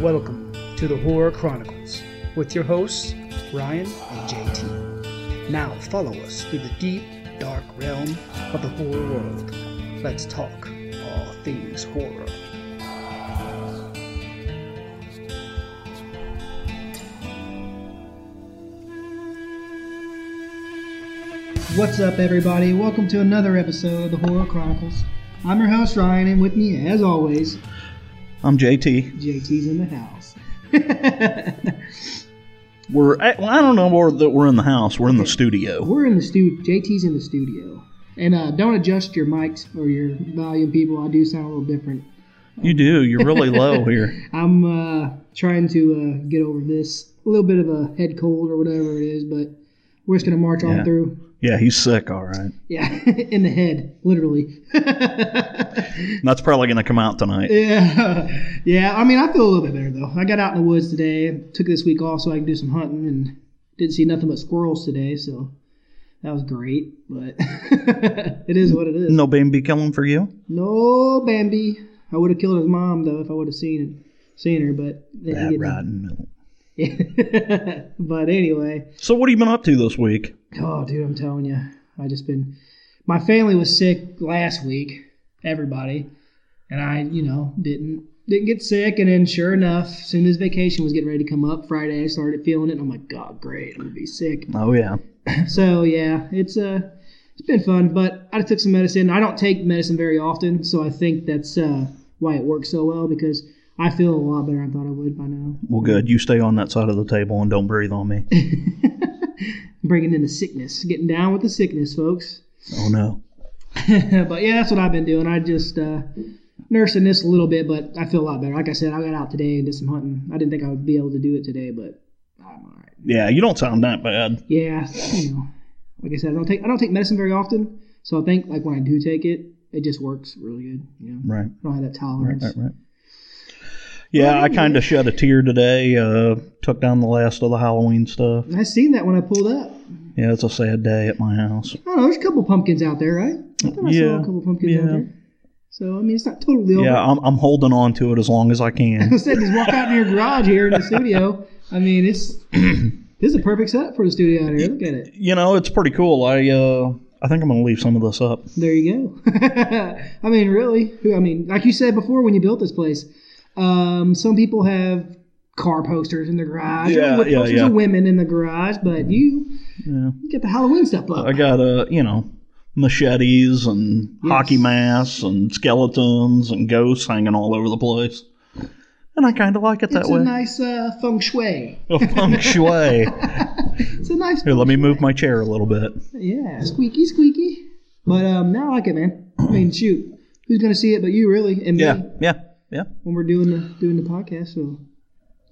Welcome to the Horror Chronicles with your hosts, Ryan and JT. Now follow us through the deep, dark realm of the horror world. Let's talk all things horror. What's up, everybody? Welcome to another episode of the Horror Chronicles. I'm your host, Ryan, and with me, as always, I'm JT. JT's in the house. We're I, well, I don't know more that we're in the house. We're in the studio. We're in the studio. JT's in the studio. And uh, don't adjust your mics or your volume, people. I do sound a little different. You do. You're really low here. I'm uh, trying to uh, get over this. A little bit of a head cold or whatever it is, but we're just going to march on through. Yeah, he's sick. All right. Yeah, in the head, literally. That's probably going to come out tonight. Yeah, yeah. I mean, I feel a little bit better though. I got out in the woods today. Took this week off so I could do some hunting, and didn't see nothing but squirrels today. So that was great. But it is what it is. No Bambi killing for you. No, Bambi. I would have killed his mom though if I would have seen it, seen her. But That rotten milk. but anyway, So what have you been up to this week? oh, dude, I'm telling you, I just been. My family was sick last week. Everybody, and I, you know, didn't didn't get sick. And then, sure enough, as soon as vacation was getting ready to come up Friday, I started feeling it. And I'm like, God, great, I'm gonna be sick. Oh yeah. So yeah, it's uh it's been fun, but I took some medicine. I don't take medicine very often, so I think that's uh, why it works so well because I feel a lot better than I thought I would by now. Well, good. You stay on that side of the table and don't breathe on me. Bringing in the sickness, getting down with the sickness, folks. Oh no. but yeah, that's what I've been doing. I just uh, nursing this a little bit, but I feel a lot better. Like I said, I got out today and did some hunting. I didn't think I would be able to do it today, but I'm all right. Yeah, you don't sound that bad. Yeah, you know, like I said, I don't take I don't take medicine very often, so I think like when I do take it, it just works really good. You know, Right. I don't have that Right. tolerance. Right. Right. Yeah, I kind of shed a tear today. Uh, took down the last of the Halloween stuff. I seen that when I pulled up. Yeah, it's a sad day at my house. I don't know, there's a couple pumpkins out there, right? I thought I saw Yeah, a couple pumpkins out there. So I mean, it's not totally over. Yeah, I'm, I'm holding on to it as long as I I can. said just walk out in your garage here in the studio. I mean, it's this is a perfect setup for the studio out here. Look at it. you know, it's pretty cool. I uh, I think I'm gonna leave some of this up. There you go. I mean, really? Who? I mean, like you said before when you built this place, um, some people have car posters in the garage, Yeah, with yeah, posters yeah. of women in the garage, but you, Yeah. you get the Halloween stuff up. I got uh, you know, machetes and Yes. hockey masks and skeletons and ghosts hanging all over the place. And I kind of like it that it's way. a nice uh, feng shui. A feng shui. It's a nice. Here, let me move my chair a little bit. Yeah, squeaky, squeaky. But um, now I like it, man. I mean, shoot, who's gonna see it but you, really, and Yeah, me yeah, yeah. when we're doing the doing the podcast? So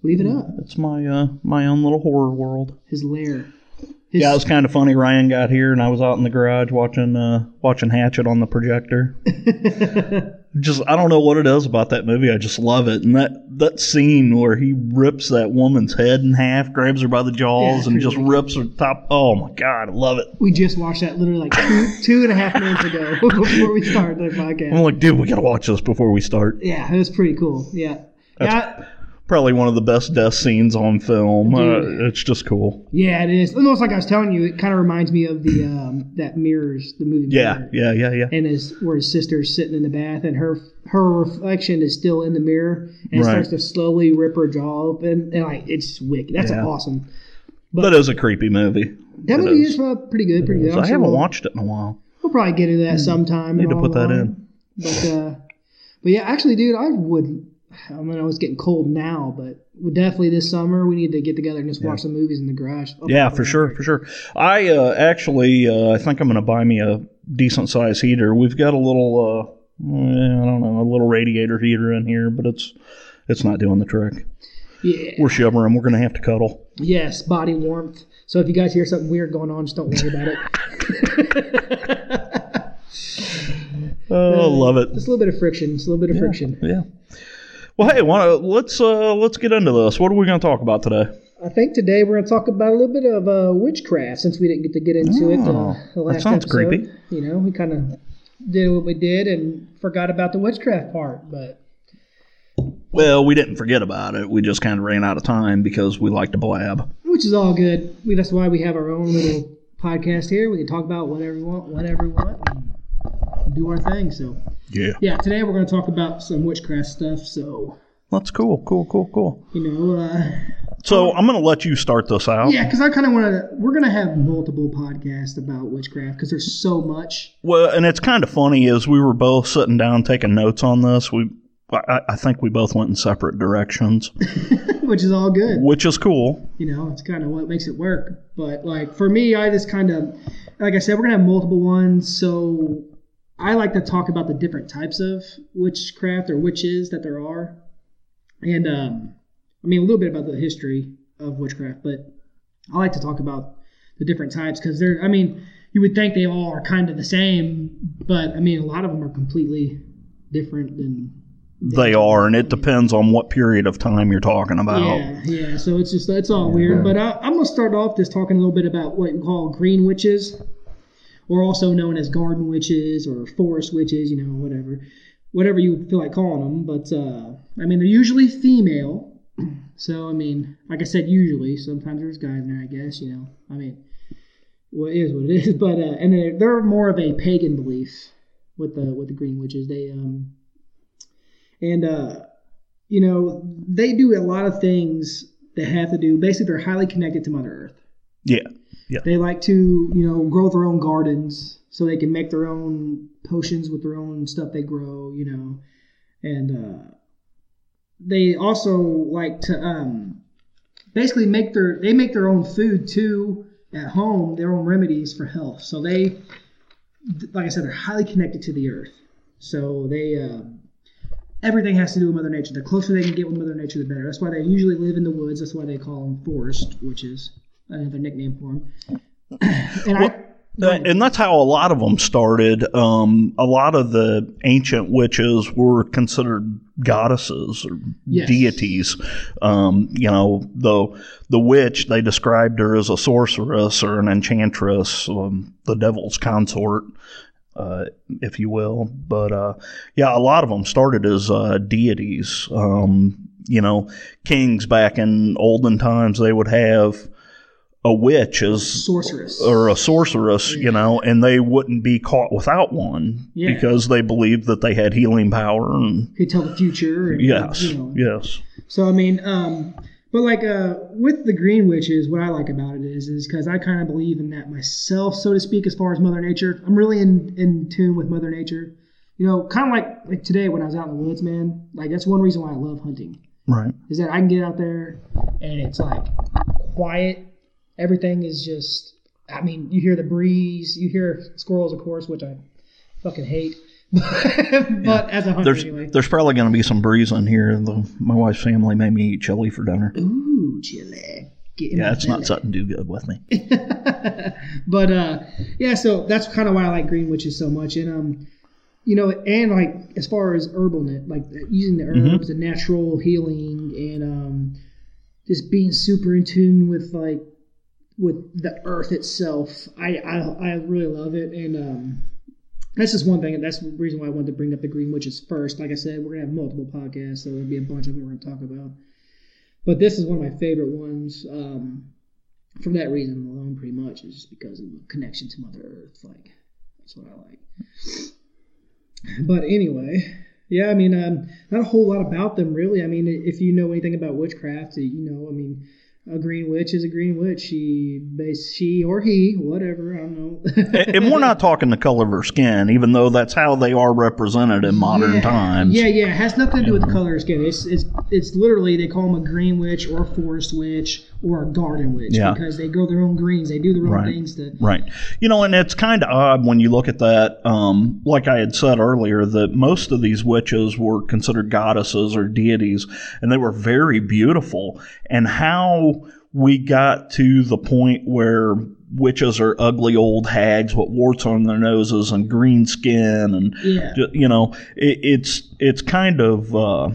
leave it up. It's my uh, my own little horror world. His lair. His, Yeah, it was kind of funny. Ryan got here, and I was out in the garage watching uh, watching Hatchet on the projector. just I don't know what it is about that movie. I just love it, and that that scene where he rips that woman's head in half, grabs her by the jaws, Yeah, and just rips her top. Oh my god, I love it. we just watched that literally like two, two and a half minutes ago before we started the podcast. I'm like, dude, we gotta watch this before we start. Yeah, it was pretty cool. Yeah. Yeah, Probably one of the best death scenes on film. Uh, it's just cool. yeah, it is. Almost like I was telling you, it kind of reminds me of the um, that mirrors, the movie. Yeah, Mirror. yeah, yeah, yeah. And his where his sister's sitting in the bath, and her her reflection is still in the mirror, and it Right. starts to slowly rip her jaw open, and like it's wicked. That's Yeah. awesome. That is a creepy movie. That It movie is. is uh, pretty good. Pretty good. I haven't we'll, watched it in a while. We'll probably get into that sometime. Need to put that line. in. But uh, but yeah, actually, dude, I would. I mean, it's getting cold now, but definitely this summer we need to get together and just watch some movies in the garage. Oh, Yeah, for sure, for sure. I uh, actually, uh, I think I'm going to buy me a decent size heater. We've got a little, uh, eh, I don't know, a little radiator heater in here, but it's it's not doing the trick. Yeah. We're shivering. We're going to have to cuddle. Yes, body warmth. So if you guys hear something weird going on, just don't worry about it. Oh, love it. Just a little bit of friction. Just a little bit of friction. Yeah. Well, hey, wanna, let's uh, let's get into this. What are we going to talk about today? I think today we're going to talk about a little bit of uh, witchcraft since we didn't get to get into it Oh, uh, the that sounds episode. creepy. You know, we kind of did what we did and forgot about the witchcraft part. But Well, we didn't forget about it. We just kind of ran out of time because we like to blab. which is all good. We, that's why we have our own little podcast here. We can talk about whatever we want, whatever we want, and do our thing. So, Yeah. yeah, today we're going to talk about some witchcraft stuff. So, That's cool. Cool, cool, cool. you know, uh, So I'm going to let you start this out. yeah, because I kind of want to. We're going to have multiple podcasts about witchcraft because there's so much. Well, and it's kind of funny as we were both sitting down taking notes on this. We, I, I think we both went in separate directions, which is all good. which is cool. You know, it's kind of what makes it work. But like for me, I just kind of, like I said, we're gonna have multiple ones. So I like to talk about the different types of witchcraft or witches that there are, and um, I mean a little bit about the history of witchcraft. But I like to talk about the different types because they're. I mean, you would think they all are kind of the same, but I mean a lot of them are completely different than They are, and it depends on what period of time you're talking about. Yeah, yeah. So it's just it's all weird. But I, I'm gonna start off just talking a little bit about what we call green witches, or also known as garden witches or forest witches. You know, whatever, whatever you feel like calling them. But uh, I mean, they're usually female. So I mean, like I said, usually. Sometimes there's guys in there, I guess. You know, I mean, what is what it is. But uh, and they're, they're more of a pagan belief with the with the green witches. They um and uh you know, they do a lot of things that have to do. Basically, they're highly connected to Mother Earth. Yeah. Yeah. They like to, you know, grow their own gardens so they can make their own potions with their own stuff they grow. You know, and uh, they also like to um, basically make their they make their own food too at home, their own remedies for health. So they, like I said, they're highly connected to the earth. So they. Uh, everything has to do with Mother Nature. The closer they can get with Mother Nature, the better. That's why they usually live in the woods. That's why they call them forest, which is another nickname for them. and I, Uh, And that's how a lot of them started. Um, a lot of the ancient witches were considered goddesses or Yes. deities. Um, you know, the the witch they described her as a sorceress or an enchantress, um, the devil's consort, uh, if you will. But uh, yeah, a lot of them started as uh, deities. Um, you know, kings back in olden times they would have a witch as sorceress. or a sorceress, you know, and they wouldn't be caught without one Yeah. because they believed that they had healing power. And could tell the future. And, yes, You know. yes, So I mean, um, but like uh, with the green witches, what I like about it is, is because I kind of believe in that myself, so to speak, as far as Mother Nature. I'm really in in tune with Mother Nature. You know, kind of like like today when I was out in the woods, man. Like that's one reason why I love hunting. right. is that I can get out there and it's like quiet. Everything is just, I mean, you hear the breeze, you hear squirrels, of course, which I fucking hate. but as a hunter, There's anyway. there's probably going to be some breeze in here. The, my wife's family made me eat chili for dinner. Ooh, chili. Get Yeah, it's not something too good with me. but uh, yeah, so that's kind of why I like green witches so much, and um, you know, and like as far as herbalness, like using the Mm-hmm. herbs, the natural healing, and um, just being super in tune with like with the earth itself. I I, I really love it, and um, that's just one thing, and that's the reason why I wanted to bring up the green witches first. Like I said, we're gonna have multiple podcasts, so there'll be a bunch of them we're gonna talk about. But this is one of my favorite ones. Um, for that reason alone, pretty much, is just because of the connection to Mother Earth. Like, that's what I like. But anyway, yeah, I mean, um, not a whole lot about them, really. I mean, if you know anything about witchcraft, you know, I mean, a green witch is a green witch. She, she or he, whatever, I don't know. and we're not talking the color of her skin, even though that's how they are represented in modern yeah. times. Yeah, yeah, it has nothing to do with the color of skin. It's it's it's literally they call them a green witch or a forest witch or a garden witch Yeah. because they grow their own greens. They do their own Right. things to Right. You know, and it's kind of odd when you look at that. Um, like I had said earlier, that most of these witches were considered goddesses or deities, and they were very beautiful. And how we got to the point where witches are ugly old hags with warts on their noses and green skin, and yeah. you know, it, it's it's kind of. Uh,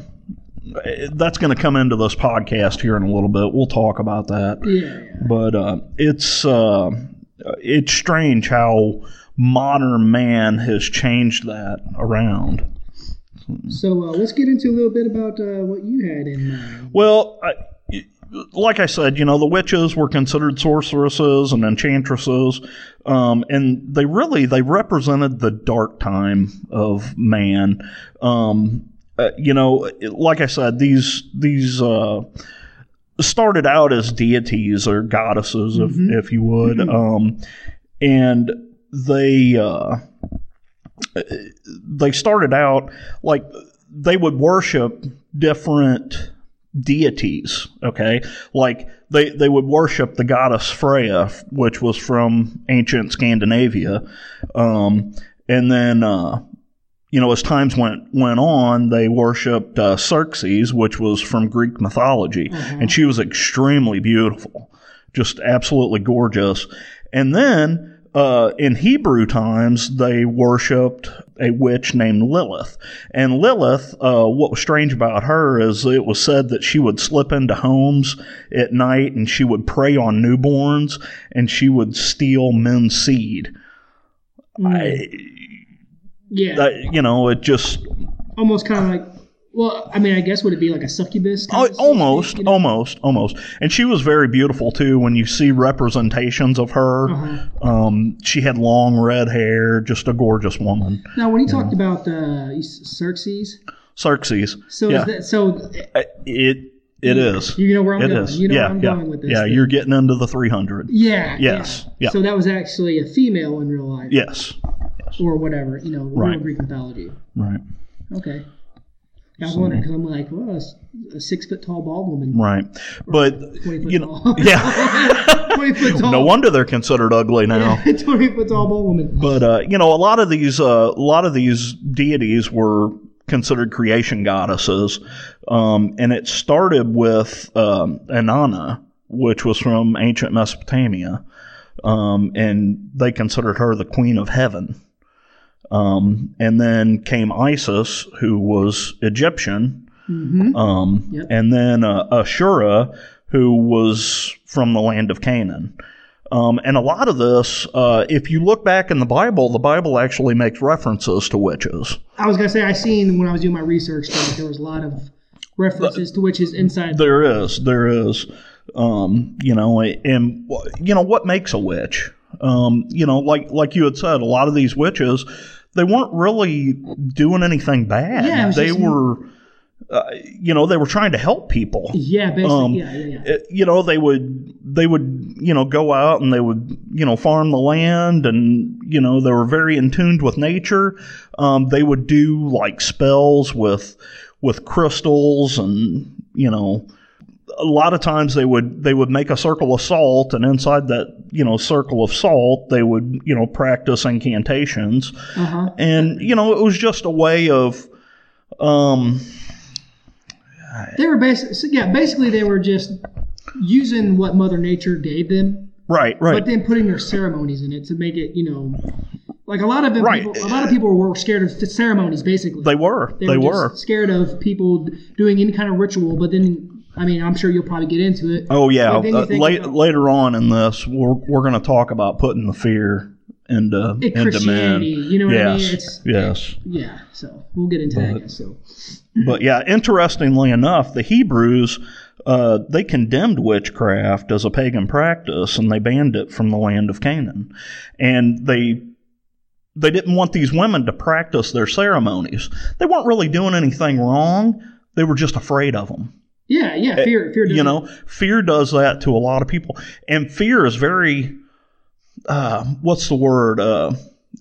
that's going to come into this podcast here in a little bit. We'll talk about that Yeah, but uh, it's uh, it's strange how modern man has changed that around. So uh, let's get into a little bit about uh, what you had in mind. Well, I, like I said, you know, the witches were considered sorceresses and enchantresses, um, and they really they represented the dark time of man. Um, uh, you know, like I said, these these uh, started out as deities or goddesses, if if you would, um, and they uh, they started out like they would worship different deities okay? Like they they would worship the goddess freya which was from ancient scandinavia. Um, and then uh, you know as times went went on they worshipped uh, xerxes which was from greek mythology. And she was extremely beautiful. Just absolutely gorgeous. And then uh, in Hebrew times, they worshipped a witch named Lilith. And Lilith, uh, what was strange about her is it was said that she would slip into homes at night and she would prey on newborns and she would steal men's seed. I, Yeah, that, you know, it just almost kind of like. Well, I mean, I guess would it be like a succubus? Oh, almost, you know? almost, almost. And she was very beautiful too. When you see representations of her, Uh-huh. um, she had long red hair, just a gorgeous woman. Now, when you talked about uh, Xerxes, Xerxes. so yeah, is that so? it it is. You know where I'm It going. is. You know yeah, where I'm yeah, going with this. yeah. then. You're getting into the 300. Yeah. Yes, yeah. So that was actually a female in real life, Yes, or whatever. You know, Right. Greek mythology. right, Okay. I was wondering because I'm like, well, a six foot tall bald woman, right. But you know, tall. yeah. twenty foot tall. no wonder they're considered ugly now. twenty foot tall bald woman. But uh, you know, a lot of these uh, a lot of these deities were considered creation goddesses, um, and it started with um, Inanna, which was from ancient Mesopotamia, um, and they considered her the queen of heaven. Um, and then came Isis, who was Egyptian, Mm-hmm. um, Yep. and then uh, Asherah, who was from the land of Canaan. Um, and a lot of this, uh, if you look back in the Bible, the Bible actually makes references to witches. I was gonna say I seen when I was doing my research that there was a lot of references to witches inside. There is, there is, um, you know, and you know what makes a witch. Um, you know, like like you had said, a lot of these witches, they weren't really doing anything bad. Yeah, they just- were, uh, you know, they were trying to help people. yeah, basically. um, yeah, yeah, yeah. You know they would they would you know go out and they would you know farm the land and you know they were very in tuned with nature um, they would do like spells with with crystals and you know a lot of times they would they would make a circle of salt and inside that you know circle of salt they would you know practice incantations Uh huh. and you know it was just a way of um They were basically, yeah, basically they were just using what Mother Nature gave them, right right but then putting their ceremonies in it to make it, you know, like a lot of them, Right. people, a lot of people were scared of ceremonies. Basically, they were they, they, were, were. just scared of people doing any kind of ritual. But then, I mean, I'm sure you'll probably get into it. Oh yeah. But then you Uh, late, about- later on in this, we're we're going to talk about putting the fear into In into men. Christianity, you know what I mean? Yes. It's yes. yeah. So we'll get into that. But- guess, so But yeah, interestingly enough, the Hebrews uh, they condemned witchcraft as a pagan practice and they banned it from the land of Canaan, and they they didn't want these women to practice their ceremonies. They weren't really doing anything wrong. They were just afraid of them. Yeah, yeah. Fear, fear. you know fear does that to a lot of people and fear is very uh, what's the word uh,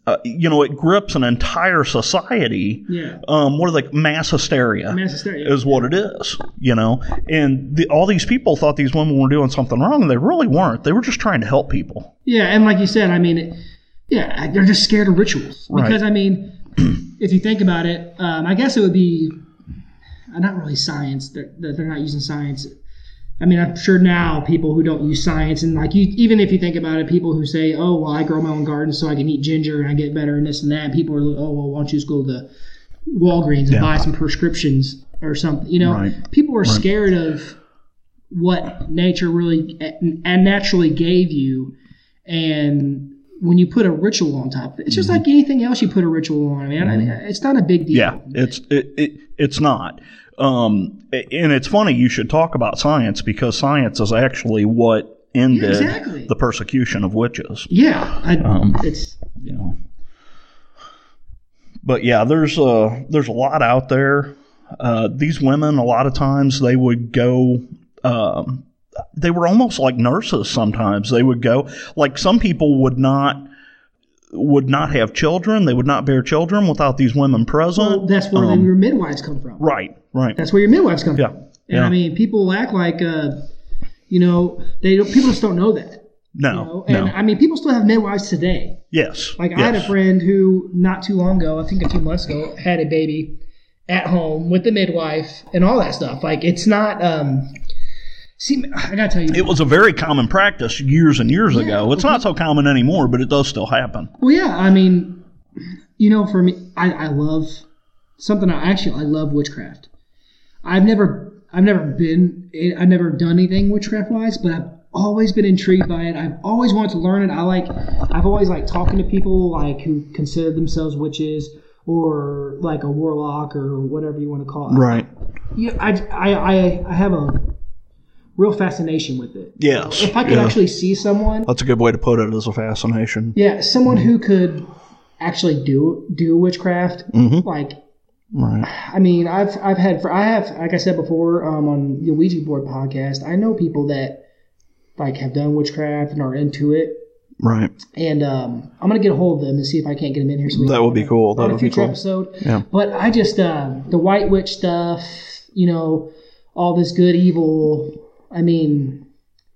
uh, you know it grips an entire society Yeah. um, what are they mass hysteria Mass hysteria. is what it is you know and the, all these people thought these women were doing something wrong and they really weren't they were just trying to help people Yeah, and like you said, I mean, it, yeah, they're just scared of rituals Right. because I mean, if you think about it, um, I guess it would be Uh, not really science they're, they're not using science. I mean, I'm sure now people who don't use science and like you, even if you think about it, people who say, "Oh, well, I grow my own garden so I can eat ginger and I get better and this and that," people are, like, "Oh, well, why don't you just go to the Walgreens and Yeah. buy some prescriptions or something?" You know, Right. people are scared of what nature really and naturally gave you and when you put a ritual on top of it, it's just mm-hmm. like anything else you put a ritual on, man. I mean, mm-hmm. it's not a big deal. Yeah, it's it, it it's not. Um, and it's funny you should talk about science because science is actually what ended exactly. the persecution of witches. Yeah, I, Um, it's You know. But yeah, there's a there's a lot out there. Uh, these women, a lot of times, they would go. Um, they were almost like nurses. Sometimes they would go. Like some people would not would not have children. They would not bear children without these women present. well, that's where Um, your midwives come from. Right, right. That's where your midwives come Yeah, from. And yeah. I mean, people act like, uh, you know, they don't, people just don't know that. No, You know? And no. I mean, people still have midwives today. Yes. Like yes. I had a friend who, not too long ago, I think a few months ago, had a baby at home with the midwife and all that stuff. Like it's not. um See, I gotta tell you, It was a very common practice years and years ago. It's not so common anymore, but it does still happen. Well, yeah, I mean, you know, for me, I, I love something. I actually I love witchcraft. I've never I've never been eh, I've never done anything witchcraft wise, but I've always been intrigued by it. I've always wanted to learn it. I like I've always like talking to people like who consider themselves witches or like a warlock or whatever you want to call it. Right. Yeah, I, I, I, I have a real fascination with it. Yes. If I could yeah. actually see someone That's a good way to put it as a fascination. yeah, someone who could actually do do witchcraft. Mhm. Like, Right. I mean, I've I've had for I have like I said before um, on the Ouija board podcast. I know people that like have done witchcraft and are into it. Right. And um, I'm gonna get a hold of them and see if I can't get them in here. So That would be cool. That would be future cool. episode. Yeah. But I just uh, the White Witch stuff, you know, all this good evil. I mean,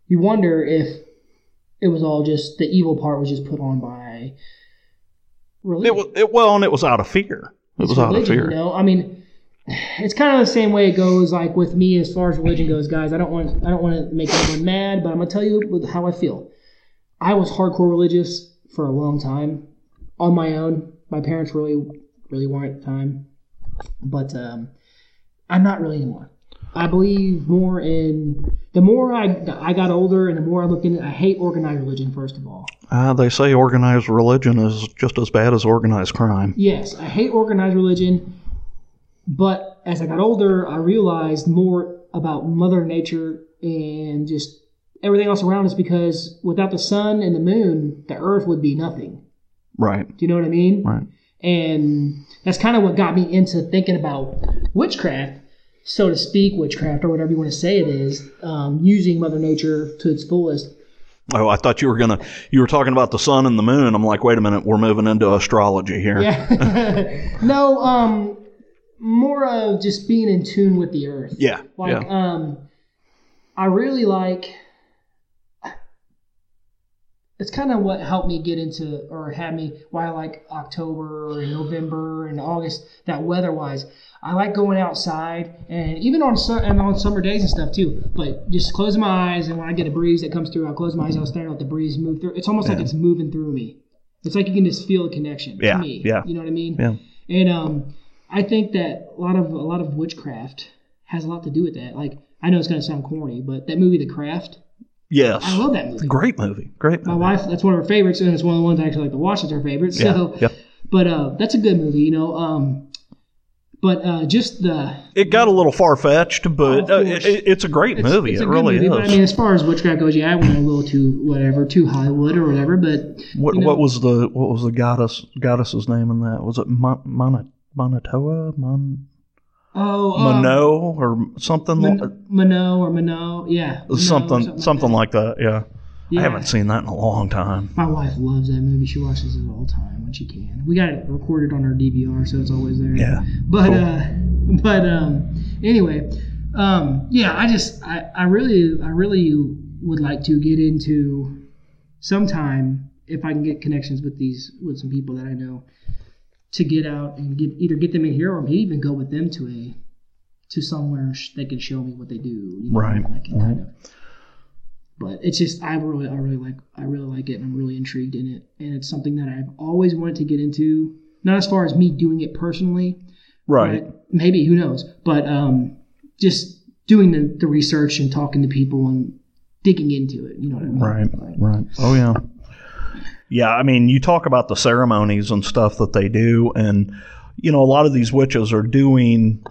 you wonder if it was all just the evil part was just put on by religion. It was it, well, and it was out of fear. It was It's out of fear. You know, I mean, it's kind of the same way it goes. Like with me, as far as religion goes, guys. I don't want I don't want to make anyone mad, but I'm gonna tell you how I feel. I was hardcore religious for a long time on my own. My parents really really weren't at the time, but um, I'm not really anymore. I believe more in the more I I got older and the more I looked into. it, I hate organized religion. First of all, Uh, they say organized religion is just as bad as organized crime. Yes, I hate organized religion, but as I got older, I realized more about Mother Nature and just everything else around us because without the sun and the moon, the earth would be nothing. Right. Do you know what I mean? Right. And that's kind of what got me into thinking about witchcraft, so to speak, witchcraft, or whatever you want to say it is, um, using Mother Nature to its fullest. Oh, I thought you were gonna. You were talking about the sun and the moon. I'm like, wait a minute, we're moving into astrology here. Yeah. no, um, more of just being in tune with the earth. Yeah. Like, yeah. um, I really like. It's kind of what helped me get into, or had me why I like October and November and August. That weather-wise, I like going outside, and even on su- and on summer days and stuff too. But just closing my eyes, and when I get a breeze that comes through, I'll close my eyes. I'll stare let the breeze move through. It's almost like it's moving through me. It's like you can just feel a connection. Yeah, To me. yeah. You know what I mean? Yeah. And um, I think that a lot of a lot of witchcraft has a lot to do with that. Like I know it's gonna sound corny, but that movie, The Craft, Yes. I love that movie. Great movie. Great My wife, that's one of her favorites, and it's one of the ones I actually like to watch. It's her favorite. Yeah. So, yeah. but uh, that's a good movie, you know. Um, but uh, just the It got a little far fetched, but uh, it, it's a great it's, movie. it's a it good really movie, is. But I mean, as far as witchcraft goes, yeah, I went a little too whatever, too Hollywood or whatever. But what you know- what was the what was the goddess goddess's name in that? Was it Mon, Mon, Monatoa? Mon, oh, uh, Mono or something? like Mon- Minot or Minot, yeah, Minot or something something, that. like that. Yeah. Yeah. I haven't seen that in a long time. My wife loves that movie. She watches it all the time when she can. We got it recorded on our DVR, so it's always there. Yeah. But Cool. uh, but um, anyway, um, yeah, I just I, I really I really would like to get into sometime if I can get connections with these with some people that I know to get out and get either get them in here or maybe even go with them to a to somewhere sh- they can show me what they do. You know, Right, I can kind of. But it's just I really I really like I really like it and I'm really intrigued in it and it's something that I've always wanted to get into. Not as far as me doing it personally, Right. but maybe who knows? But um, just doing the, the research and talking to people and digging into it. You know what I mean? Right. Right. Oh yeah. Yeah, I mean, you talk about the ceremonies and stuff that they do, and you know, a lot of these witches are doing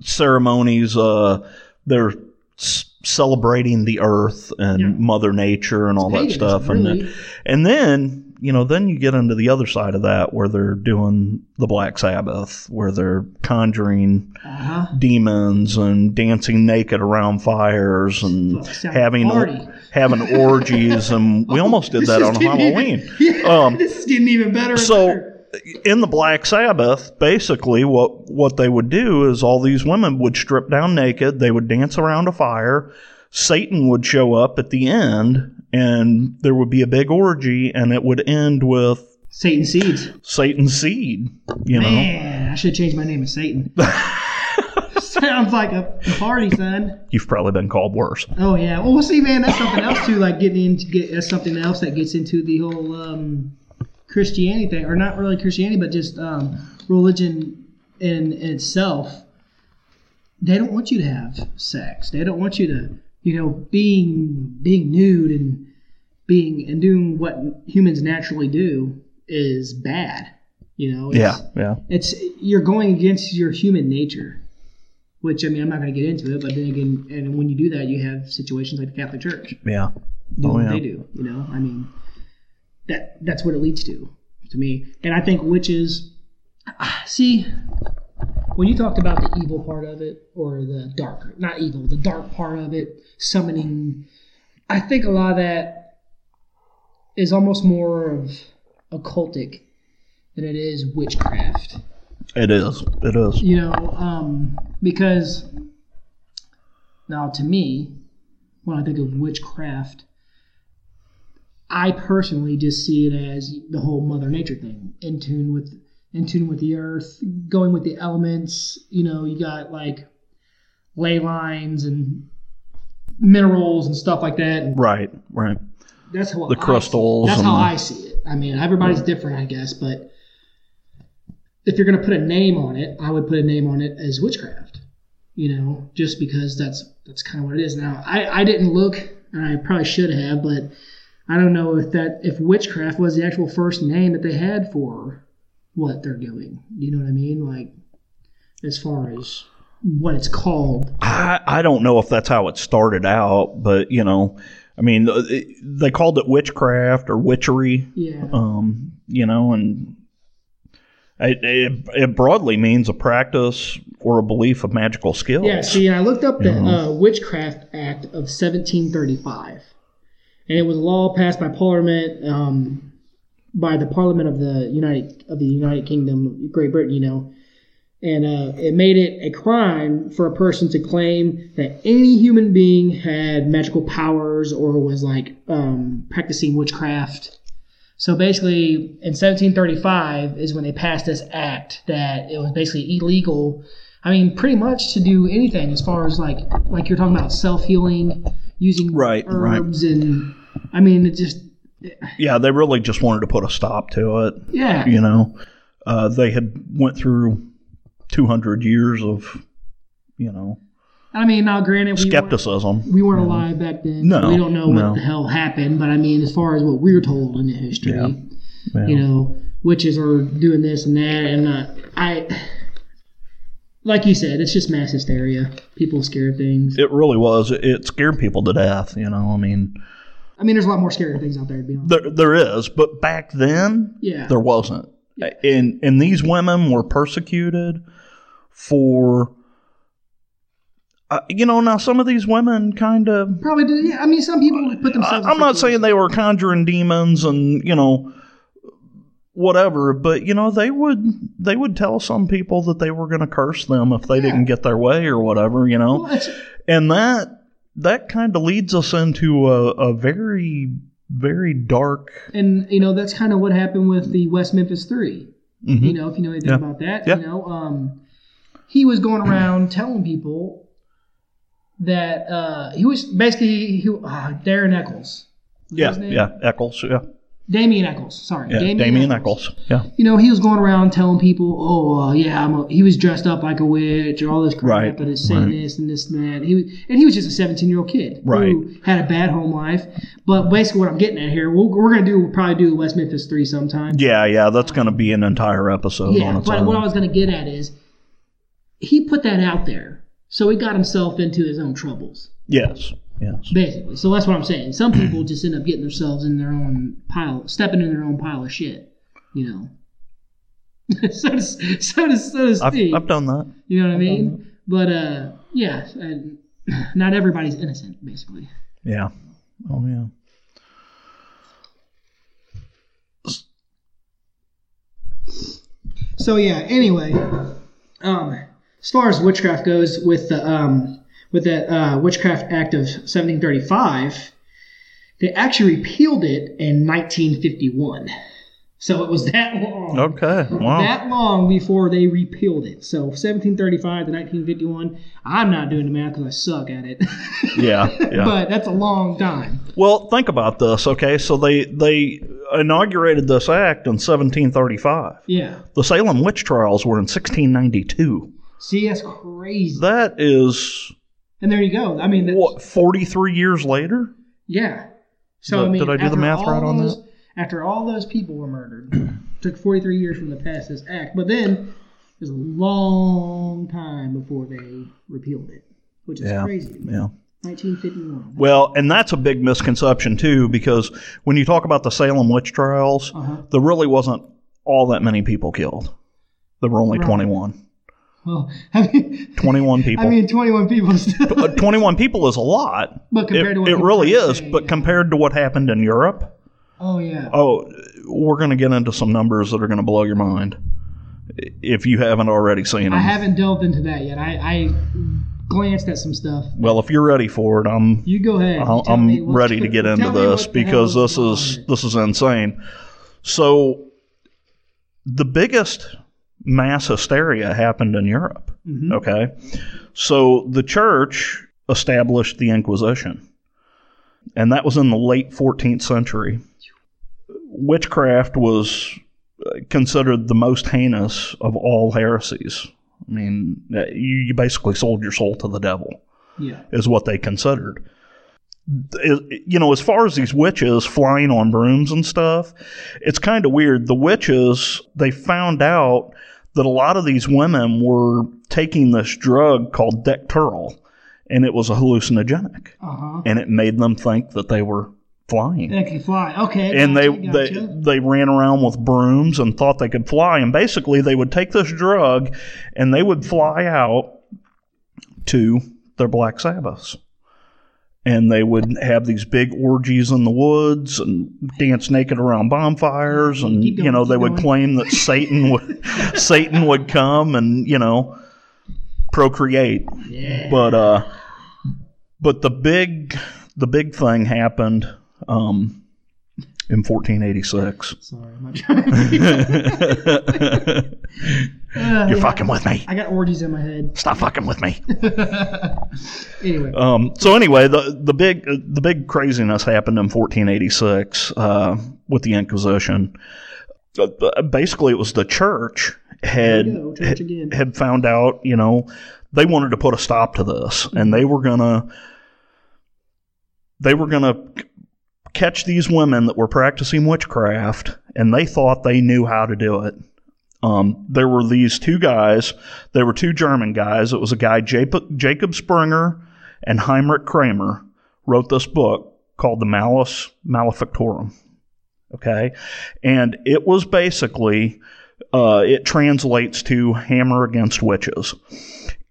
ceremonies. Uh, they're s- celebrating the earth and Yeah. Mother Nature and all that stuff, and then, and then you know, then you get into the other side of that where they're doing the Black Sabbath, where they're conjuring Uh-huh. demons and dancing naked around fires and sound having having orgies, and we almost did that on Halloween. Even, yeah, Um, this is getting even better. so better. in the black sabbath basically what what they would do is all these women would strip down naked they would dance around a fire satan would show up at the end and there would be a big orgy and it would end with Satan seeds. satan's seed you know Man, I should change my name to Satan. Sounds like a party, son. you've probably been called worse Oh yeah. Well, we'll see, man, that's something else too. Like getting into get that's something else that gets into the whole um, Christianity thing, or not really Christianity, but just um, religion in, in itself. They don't want you to have sex. They don't want you to, you know, being being nude and being and doing what humans naturally do is bad. You know. It's- yeah yeah. it's you're going against your human nature which i mean i'm not going to get into it but then again and when you do that you have situations like the catholic church. Yeah. Do Oh, what they do you know? I mean that that's what it leads to to me. And i think witches ah, see when you talked about the evil part of it or the dark not evil the dark part of it summoning i think a lot of that is almost more of occultic than it is witchcraft. It is it is. You know, um, because now to me, when I think of witchcraft, I personally just see it as the whole Mother Nature thing, in tune with in tune with the earth, going with the elements. You know, you got like ley lines and minerals and stuff like that. Right right that's how The crystals That's how the- I see it. I mean, everybody's different, I guess, but if you're going to put a name on it, I would put a name on it as witchcraft. You know, just because that's that's kind of what it is. Now, I I didn't look, and I probably should have, but I don't know if that if witchcraft was the actual first name that they had for what they're doing. You know what I mean? Like as far as what it's called. I, I don't know if that's how it started out, but you know, I mean, they called it witchcraft or witchery, Yeah. um, you know, and it, it, it broadly means a practice or a belief of magical skills. Yeah, see, I looked up the uh, Witchcraft Act of 1735, and it was a law passed by Parliament, um, by the Parliament of the United of the United Kingdom, Great Britain, you know, and uh, it made it a crime for a person to claim that any human being had magical powers or was like um, practicing witchcraft. So basically, in 1735 is when they passed this act that it was basically illegal. I mean, pretty much to do anything as far as like like you're talking about self healing, using Right, right. herbs, and I mean, it just Yeah, they really just wanted to put a stop to it. yeah, You know, uh, they had went through 200 years of, you know, I mean, now granted, we weren't, skepticism. we weren't alive back then. No, so we don't know no. what the hell happened. But I mean, as far as what we're told in the history, Yeah. Yeah. you know, witches are doing this and that, and uh, I, like you said, it's just mass hysteria. People scare of things. It really was. It scared people to death. You know, I mean, I mean, there's a lot more scary things out there to be honest. there there is, but back then Yeah. there wasn't. And and these women were persecuted for. Uh, you know, now some of these women kind of. Probably do. Yeah, I mean, some people put themselves. in I'm not saying they were conjuring demons and you know whatever, but you know they would they would tell some people that they were going to curse them if they Yeah. didn't get their way or whatever. You know, Well, and that that kind of leads us into a, a very very dark. and you know that's kind of what happened with the West Memphis Three. Mhm. You know, if you know anything Yeah. about that, Yeah. you know, um, he was going around telling people that uh, he was basically he, uh, Darren Echols. Was yeah, his name? yeah, Echols, yeah, Damien Echols. Sorry, Yeah, Damien, Echols. Yeah. You know, he was going around telling people, "Oh, uh, yeah, I'm a, he was dressed up like a witch or all this crap, Right, and it's saying right. this and this and that." He was, and he was just a 17 year old kid Right. who had a bad home life. But basically, what I'm getting at here, we'll, we're gonna do we'll probably do West Memphis three sometime. Yeah, yeah, that's going to be an entire episode Yeah, on its but own. what I was gonna get at is, he put that out there, so he got himself into his own troubles. yes, yes. Basically, so that's what I'm saying. Some people just end up getting themselves in their own pile, stepping in their own pile of shit. You know. so does so does so does I've, Steve. I've done that. you know what I mean? But uh, yeah, and not everybody's innocent, basically. Yeah. Oh, yeah. So yeah. Anyway, um, as far as witchcraft goes, with the um, with that uh, Witchcraft Act of 1735, they actually repealed it in 1951. So it was that long. Okay. Wow. That long before they repealed it. So 1735 to 1951. I'm not doing the math because I suck at it. yeah. Yeah. but that's a long time. Well, think about this. Okay, so they they inaugurated this act in 1735. Yeah. The Salem witch trials were in 1692. See, that's crazy. That is And there you go. I mean, that, what 43 years later. yeah. So Did- I mean, did I do the math right on those, After all those people were murdered, took 43 years from the pass this act, but then it was a long time before they repealed it, which is Yeah. crazy. Yeah. 1951. Well, and that's a big misconception too, because when you talk about the Salem witch trials, Uh-huh. there really wasn't all that many people killed. There were only Right. 21. Well, I mean, 21 people. I mean, 21 people is still. Uh, 21 people is a lot. But compared it, to what it really is, saying, but yeah. compared to what happened in Europe, oh yeah. oh, we're going to get into some numbers that are going to blow your mind if you haven't already seen them. I haven't delved into that yet. I, I glanced at some stuff. Well, if you're ready for it, I'm You go ahead. I'm what's- ready to get into this what the hell because this is this is insane. So the biggest mass hysteria happened in Europe. Mhm. Okay. So the church established the Inquisition. And that was in the late 14th century. Witchcraft was uh, considered the most heinous of all heresies. I mean, uh, you, you basically sold your soul to the devil Yeah. is what they considered. You know, as far as these witches flying on brooms and stuff, it's kind of weird. The witches, they found out that a lot of these women were taking this drug called Dectural, and it was a hallucinogenic, Uh huh. and it made them think that they were flying They could fly. Okay. and they, they they ran around with brooms and thought they could fly and basically they would take this drug and they would fly out to their black sabbaths and they would have these big orgies in the woods and dance naked around bonfires and going, you know they would going. claim that satan would satan would come and you know procreate Yeah. but uh but the big the big thing happened um in 1486 Sorry, I'm not trying. to- you're yeah. fucking with me I got orgies in my head. stop fucking with me Anyway. um so anyway the the big the big craziness happened in 1486 uh with the inquisition Uh, basically it was the church had go, church again. had found out you know they wanted to put a stop to this and they were gonna they were gonna catch these women that were practicing witchcraft and they thought they knew how to do it. Um, there were these two guys they were two german guys. It was a guy jacob, sprenger and heinrich kramer wrote this book called the malleus maleficarum okay? And it was basically uh, it translates to hammer against witches.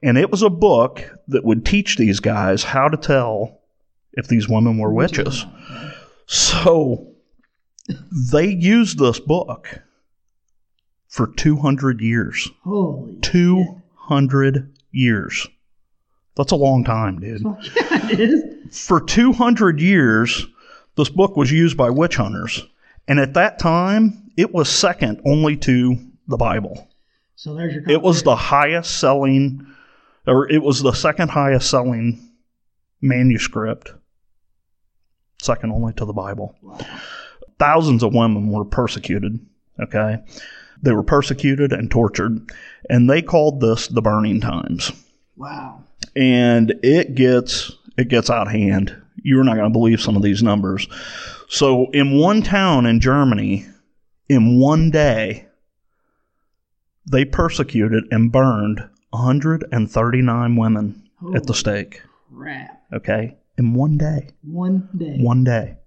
And it was a book that would teach these guys how to tell if these women were witches so they used this book for 200 years Holy. 200 years that's a long time dude yeah, it is. for 200 years, this book was used by witch hunters. And at that time, it was second only to the Bible. So there's your. It was the highest selling, or it was the second highest selling manuscript, second only to the Bible. thousands of women were persecuted. Okay, they were persecuted and tortured, and they called this the burning times. Wow. And it gets it gets out of hand. You're not going to believe some of these numbers. So, in one town in Germany, in one day, they persecuted and burned 139 women at the stake. Crap. Okay, in one day. One day. One day.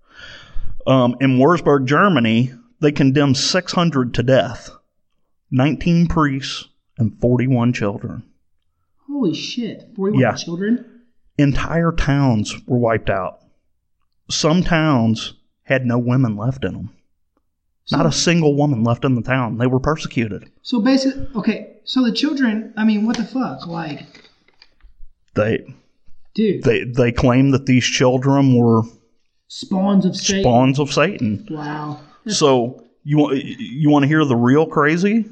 Um, in Wurzburg, Germany, they condemned 600 to death, 19 priests and 41 children. Holy shit. 41 Yeah. children? Entire towns were wiped out. Some towns had no women left in them. Not a single woman left in the town. They were persecuted. So basically, okay, so the children, I mean, what the fuck? Like, They dude, they they claimed that these children were spawns of Satan. spawns of Satan. Wow. So you want you want to hear the real crazy?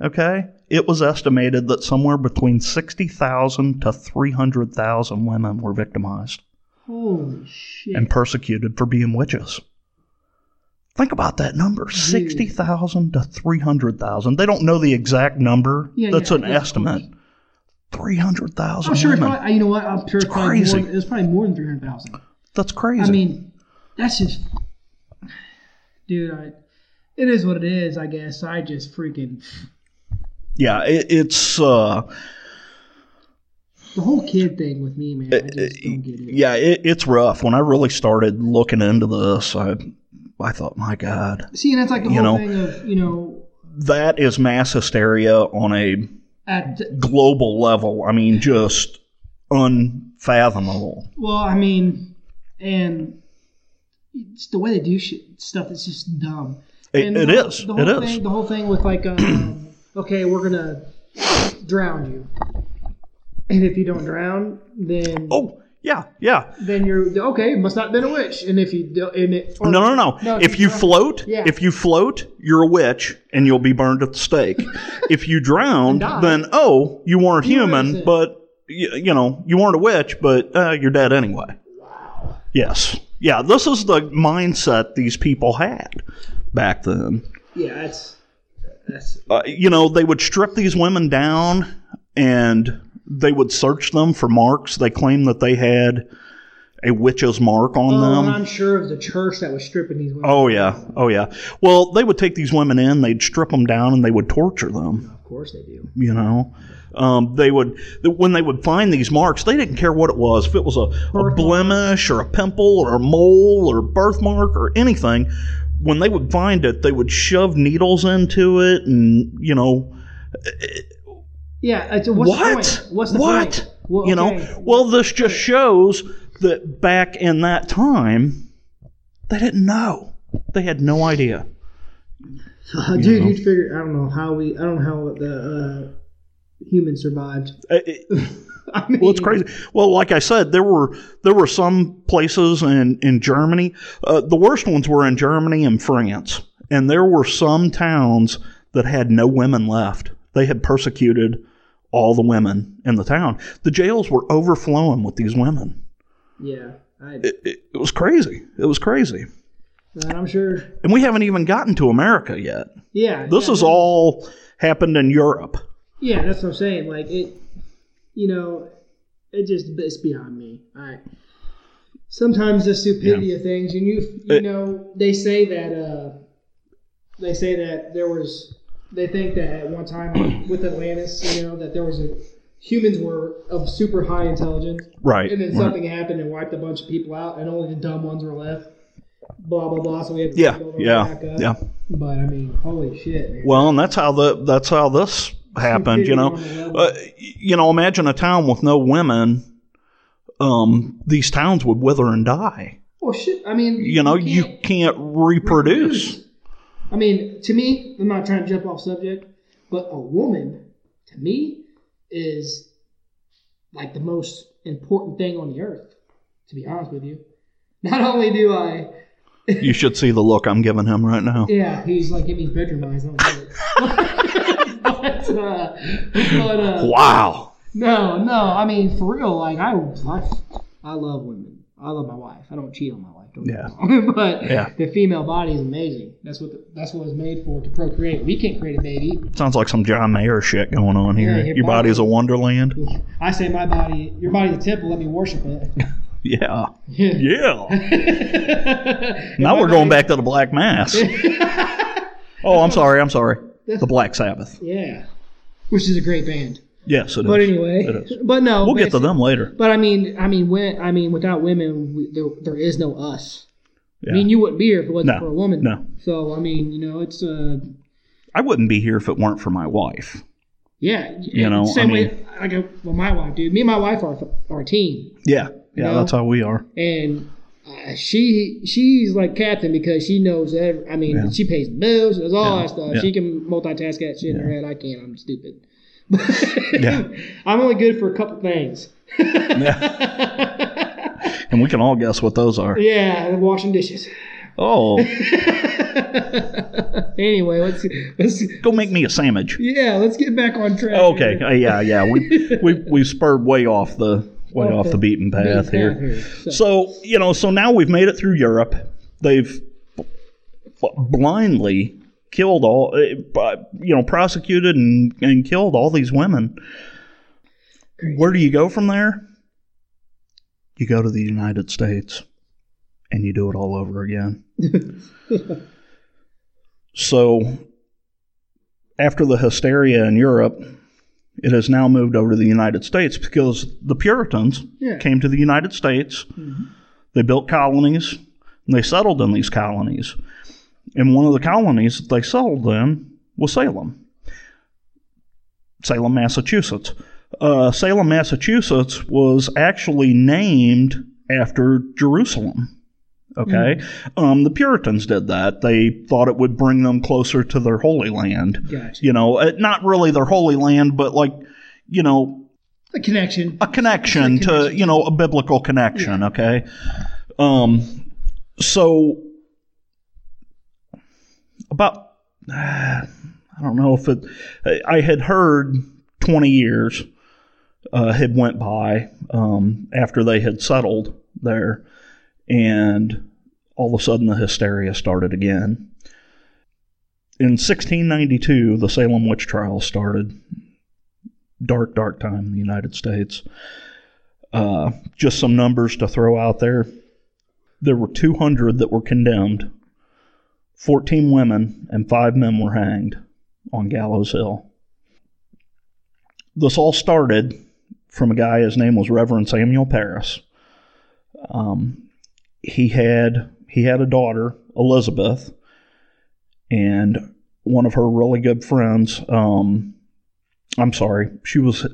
Okay, it was estimated that somewhere between sixty thousand to three hundred thousand women were victimized Holy shit. and persecuted for being witches. Think about that number: sixty thousand to three hundred thousand. They don't know the exact number. Yeah, That's yeah, an yeah, estimate. Three hundred thousand I'm sure it's probably, you know what? I'm sure it's, probably crazy. more, it was probably more than 300,000. That's crazy. I mean, that's just, dude, I, it is what it is, I guess. I just freaking, yeah, it, it's. uh the whole kid thing with me, man, I just don't get it. Yeah, it, it's rough. When I really started looking into this, I I thought, my God, See, and that's like the whole know, thing of, you know, that is mass hysteria on a at, global level. I mean, just unfathomable. well, I mean, and it's the way they do shit, stuff is just dumb. It, it the- is. The whole It thing, is. The whole thing with like, um, okay, we're gonna drown you, and if you don't drown, then Oh, yeah, yeah. then you're okay. Must not have been a witch. And if you do, and it, or- No, no, no. No, if you float, Yeah. if you float, you're a witch and you'll be burned at the stake. if you drown, then oh, you weren't You human, but you, you know you weren't a witch, but uh, you're dead anyway. wow. Yes. Yeah, this is the mindset these people had back then. Yeah, that's that's Uh, you know, they would strip these women down and they would search them for marks. They claimed that they had a witch's mark on Oh, them. I'm sure of the church that was stripping these women. Oh, yeah. Oh, yeah. Well, they would take these women in, they'd strip them down, and they would torture them, Of course they do. you know. Um, they would when they would find these marks, they didn't care what it was. If it was a, a blemish or a pimple or a mole or a birthmark or anything, when they would find it, they would shove needles into it, and you know, Yeah. It's, what's what? The point? What's the what? Well, You know, well, this just shows that back in that time, they didn't know. They had no idea. Uh, dude, you'd figure. I don't know how we. I don't know how the uh, humans survived. Uh, it- I mean, well, it's crazy. Well, like I said, there were there were some places in in Germany. Uh, the worst ones were in Germany and France, and there were some towns that had no women left. They had persecuted all the women in the town. The jails were overflowing with these women. Yeah, I, It, it, it was crazy. It was crazy. and I'm sure. And we haven't even gotten to America yet. Yeah, This yeah, is all happened in Europe. Yeah, that's what I'm saying. Like it, you know, it just it's beyond me. I sometimes the stupidity of things, and you you It- know, they say that uh, they say that there was they think that at one time with Atlantis, you know, that there was a humans were of super high intelligence, Right. and then right. something happened and wiped a bunch of people out, and only the dumb ones were left. Blah blah blah. So we had to Yeah, yeah, back up. yeah. But I mean, holy shit, man. Well, and that's how the that's how this happened. You know, Stupidity on the uh, you know, imagine a town with no women. Um, these towns would wither and die. well, shit. I mean, You know, can't- you can't reproduce. I mean, to me, I'm not trying to jump off subject, but a woman, to me, is like the most important thing on the earth. To be honest with you, not only do I, You should see the look I'm giving him right now. yeah, he's like, give me bedroom eyes. I don't but, uh, but uh, Wow. no, no, I mean, for real, like I, I, I love women. I love my wife. I don't cheat on my wife. Yeah. but Yeah. the female body is amazing. That's what the, that's what it's made for to procreate. We can't create a baby. Sounds like some John Mayer shit going on here. Yeah, your Your body's a wonderland. I say my body, your body's a temple. Let me worship it. Yeah. Yeah. Yeah. Now we're going back to the Black Mass. oh, I'm sorry. I'm sorry. The Black Sabbath. Yeah, which is a great band. Yes, it is. But anyway, It is. but no, We'll get to them later. But I mean, I mean, when I mean, without women, we, there there is no us. Yeah. I mean, you wouldn't be here if it wasn't No, for a woman. no. So I mean, you know, it's uh, I wouldn't be here if it weren't for my wife. yeah, You know, same I way. I go, well, my wife, dude. Me and my wife are are a team, Yeah. Yeah, know? that's how we are. and uh, she she's like captain because she knows every, I mean, Yeah. she pays the bills, she does all Yeah, that stuff. She can multitask that shit in her head. I can't. I'm stupid. Yeah. I'm only good for a couple things. And we can all guess what those are. Yeah, washing dishes. Oh, anyway, let's let's go make me a sandwich. yeah, let's get back on track. Okay. Uh, yeah, yeah. We we we spurred way off the way Off off the the beaten path Beaten here. path here. So, So you know, so now we've made it through Europe. They've blindly killed all, uh, you know, prosecuted and, and killed all these women. Crazy. Where do you go from there? You go to the United States, and you do it all over again. So, after the hysteria in Europe, it has now moved over to the United States because the Puritans Yeah. came to the United States. They built colonies and they settled in these colonies. And one of the colonies that they settled in was Salem, Salem, Massachusetts. Uh, Salem, Massachusetts was actually named after Jerusalem. Okay. Um, the Puritans did that. They thought it would bring them closer to their Holy Land. Gotcha. You know, uh, not really their Holy Land, but like, you know, a connection. a connection a to you know a biblical connection okay um so about i don't know if it i had heard 20 years uh, had went by um, after they had settled there and all of a sudden the hysteria started again in 1692 the salem witch trials started dark, dark time in the United States. Uh, just some numbers to throw out there. There were 200 that were condemned, 14 women, and five men were hanged on Gallows Hill. This all started from a guy, his name was Reverend Samuel Parris. Um, he had he had a daughter, Elizabeth, and one of her really good friends, um, I'm sorry, she was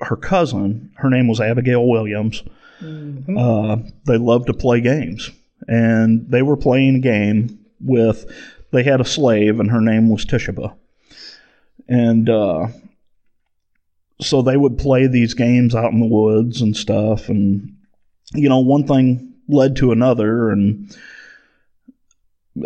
her cousin. Her name was Abigail Williams. Mhm. Uh, they loved to play games, and they were playing a game with. They had a slave, and her name was Tishaba, and uh, so they would play these games out in the woods and stuff. And you know, one thing led to another, and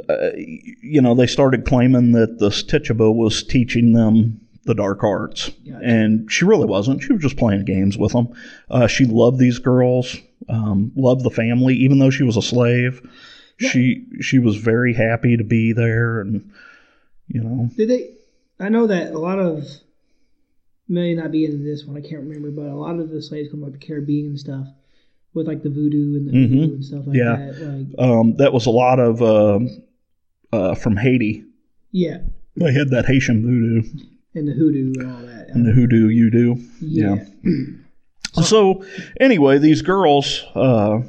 uh, you know, they started claiming that this Tishaba was teaching them the dark arts. Gotcha. And she really wasn't. She was just playing games with them. Uh, she loved these girls, um, loved the family, even though she was a slave. She she was very happy to be there, and you know, Did they? I know that a lot of may not be into this one. I can't remember, but a lot of the slaves come like the Caribbean and stuff with like the voodoo and the Mhm. voodoo and stuff like Yeah. that. Like, um, that was a lot of uh, uh, from Haiti. yeah, They had that Haitian voodoo and the hoodoo and all that. and the hoodoo you do. yeah. So anyway, these girls, uh,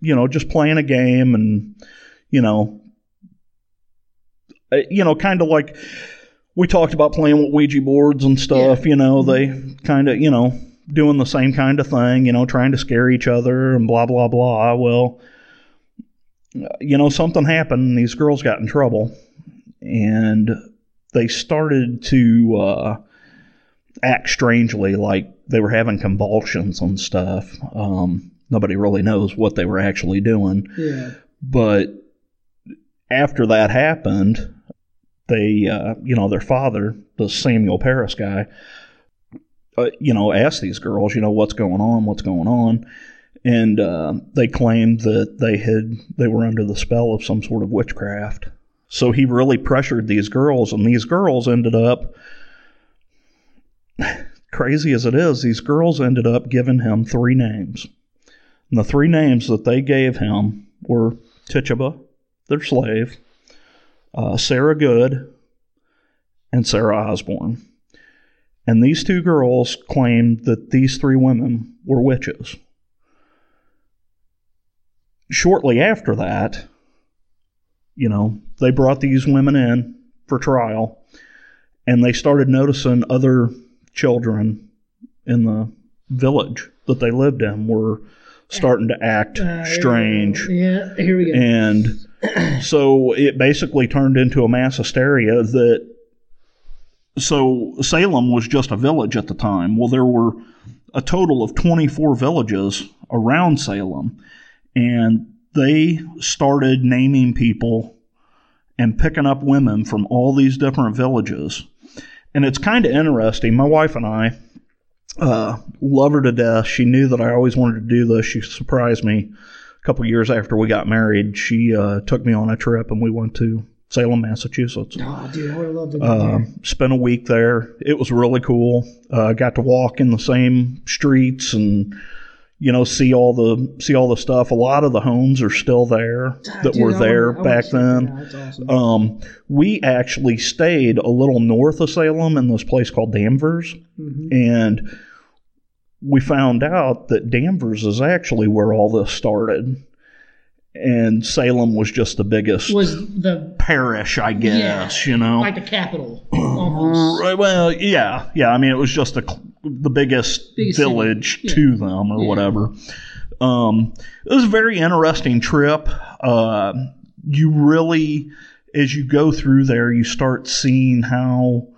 you know, just playing a game and, you know, uh, you know, kind of like we talked about playing with Ouija boards and stuff, you know, they kind of, you know, doing the same kind of thing, you know, trying to scare each other and blah, blah, blah. Well, you know, something happened and these girls got in trouble and they started to, uh, act strangely, like they were having convulsions and stuff. Um, nobody really knows what they were actually doing. Yeah. But after that happened, they, uh, you know, their father, the Samuel Parris guy, uh, you know, asked these girls, you know, what's going on, what's going on. and uh, they claimed that they had they were under the spell of some sort of witchcraft. So he really pressured these girls, and these girls ended up crazy as it is. These girls ended up giving him three names, and the three names that they gave him were Tituba, their slave, uh, Sarah Good, and Sarah Osborne. And these two girls claimed that these three women were witches. Shortly after that, you know, they brought these women in for trial and they started noticing other children in the village that they lived in were starting to act Uh, strange. Yeah, here we go. And so it basically turned into a mass hysteria that. So Salem was just a village at the time. Well, there were a total of 24 villages around Salem, and they started naming people and picking up women from all these different villages. And it's kind of interesting. My wife and I uh, love her to death. She knew that I always wanted to do this. She surprised me a couple years after we got married. She uh, took me on a trip, and we went to Salem, Massachusetts. oh, dude, I would have loved to go Uh, there. spent a week there. It was really cool. Uh, got to walk in the same streets and you know see all the see all the stuff. A lot of the homes are still there that Dude, were there wanna- I wanna back then. That's awesome. Um, we actually stayed a little north of Salem in this place called Danvers, Mhm. and we found out that Danvers is actually where all this started, and Salem was just the biggest Was the parish, I guess. You know, like the capital well, yeah, yeah. I mean, it was just a, the biggest, Biggest village Yeah. to them, or Yeah. whatever. Um, it was a very interesting trip. Uh, you really, as you go through there, you start seeing how